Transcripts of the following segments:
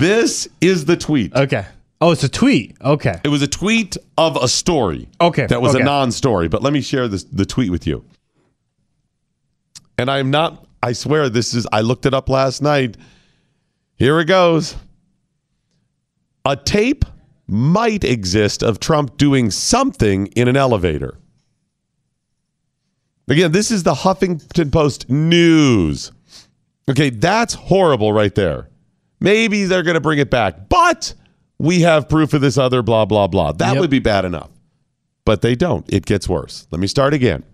This is the tweet. Okay. Oh, it's a tweet. Okay. It was a tweet of a story. Okay, That was okay. a non story, but let me share this, the tweet with you. And I'm not, I swear, this is, I looked it up last night. Here it goes. A tape might exist of Trump doing something in an elevator. Again, this is the Huffington Post news. Okay, that's horrible right there. Maybe they're going to bring it back, but we have proof of this other blah, blah, blah. That Yep. would be bad enough. But they don't. It gets worse. Let me start again.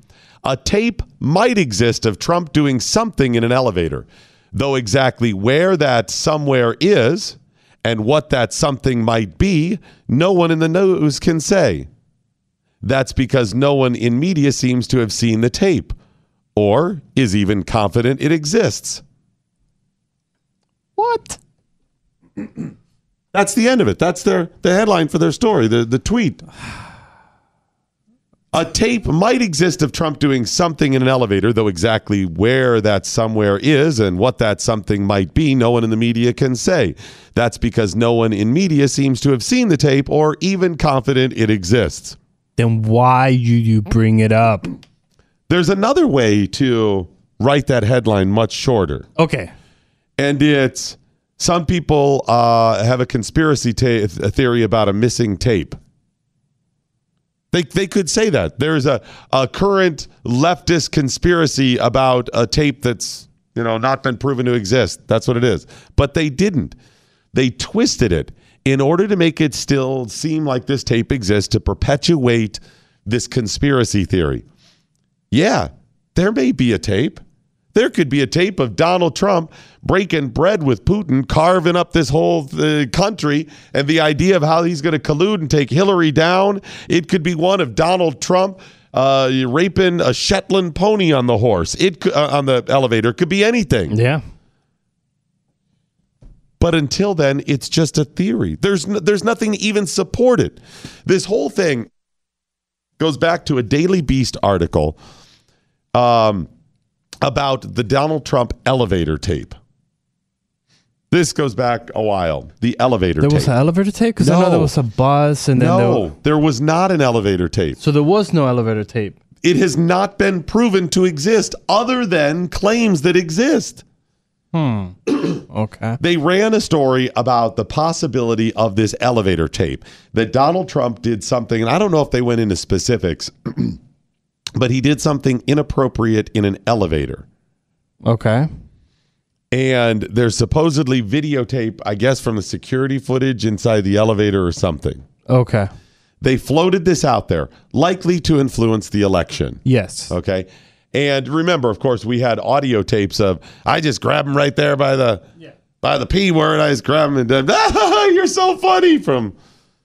A tape might exist of Trump doing something in an elevator, though exactly where that somewhere is and what that something might be, no one in the news can say. That's because no one in media seems to have seen the tape or is even confident it exists. What? That's the end of it. That's their the headline for their story, the the tweet. A tape might exist of Trump doing something in an elevator, though exactly where that somewhere is and what that something might be, no one in the media can say. That's because no one in media seems to have seen the tape or even confident it exists. Then why do you bring it up? There's another way to write that headline much shorter. Okay. and it's some people uh, have a conspiracy ta- a theory about a missing tape. They, they could say that there's a, a current leftist conspiracy about a tape that's you know not been proven to exist. That's what it is. But they didn't. They twisted it in order to make it still seem like this tape exists to perpetuate this conspiracy theory. Yeah, there may be a tape. There could be a tape of Donald Trump breaking bread with Putin, carving up this whole uh, country, and the idea of how he's going to collude and take Hillary down. It could be one of Donald Trump uh, raping a Shetland pony on the horse. It could, uh, on the elevator. It could be anything. Yeah. But until then, it's just a theory. There's no, there's nothing to even support it. This whole thing goes back to a Daily Beast article um, about the Donald Trump elevator tape. This goes back a while. The elevator There tape. was an elevator tape because I know No. there was a bus and then there no, there was not an elevator tape. so there was no elevator tape. It has not been proven to exist other than claims that exist. Hmm. Okay. They ran a story about the possibility of this elevator tape that Donald Trump did something, and I don't know if they went into specifics, but he did something inappropriate in an elevator. Okay. And there's supposedly videotape, I guess, from the security footage inside the elevator or something. Okay. They floated this out there, likely to influence the election. Yes. Okay. And remember, of course, we had audio tapes of I just grab him right there by the yeah. by the p word. I just grab him and then, ah, you're so funny from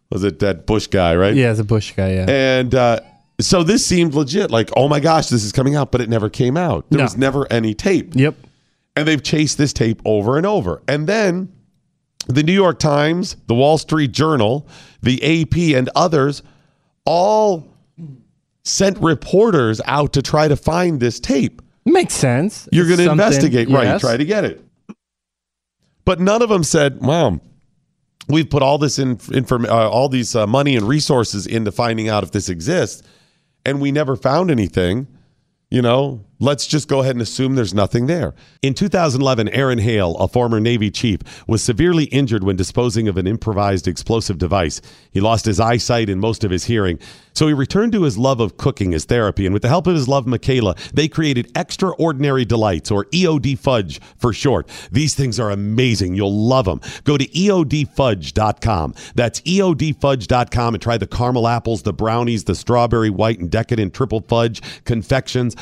was it that Bush guy, right? Yeah, it's a Bush guy. Yeah. And uh, so this seemed legit. Like, oh my gosh, this is coming out, but it never came out. There No. was never any tape. Yep. And they've chased this tape over and over. And then the New York Times, the Wall Street Journal, the AP, and others all sent reporters out to try to find this tape. Makes sense. You're going to Something- investigate, right? yes. Try to get it. But none of them said, "Wow, we've put all this in, inform, uh, all these uh, money and resources into finding out if this exists, and we never found anything." You know, let's just go ahead and assume there's nothing there. In 2011, Aaron Hale, a former Navy chief, was severely injured when disposing of an improvised explosive device. He lost his eyesight and most of his hearing. So he returned to his love of cooking as therapy, and with the help of his love, Michaela, they created Extraordinary Delights, or EOD Fudge for short. These things are amazing. You'll love them. Go to EODFudge.com. That's EODFudge.com and try the caramel apples, the brownies, the strawberry white and decadent triple fudge confections.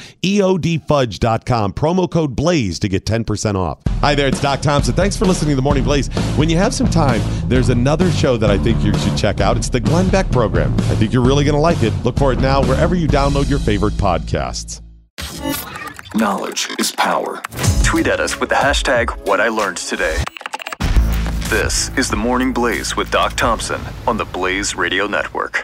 EODFudge.com. Promo code BLAZE to get 10% off. Hi there, it's Doc Thompson. Thanks for listening to The Morning Blaze. When you have some time, there's another show that I think you should check out. It's the Glenn Beck program. I think you're really going to like it. Look for it now wherever you download your favorite podcasts. Knowledge is power. Tweet at us with the hashtag what I learned today. This is the Morning Blaze with Doc Thompson on the Blaze Radio Network.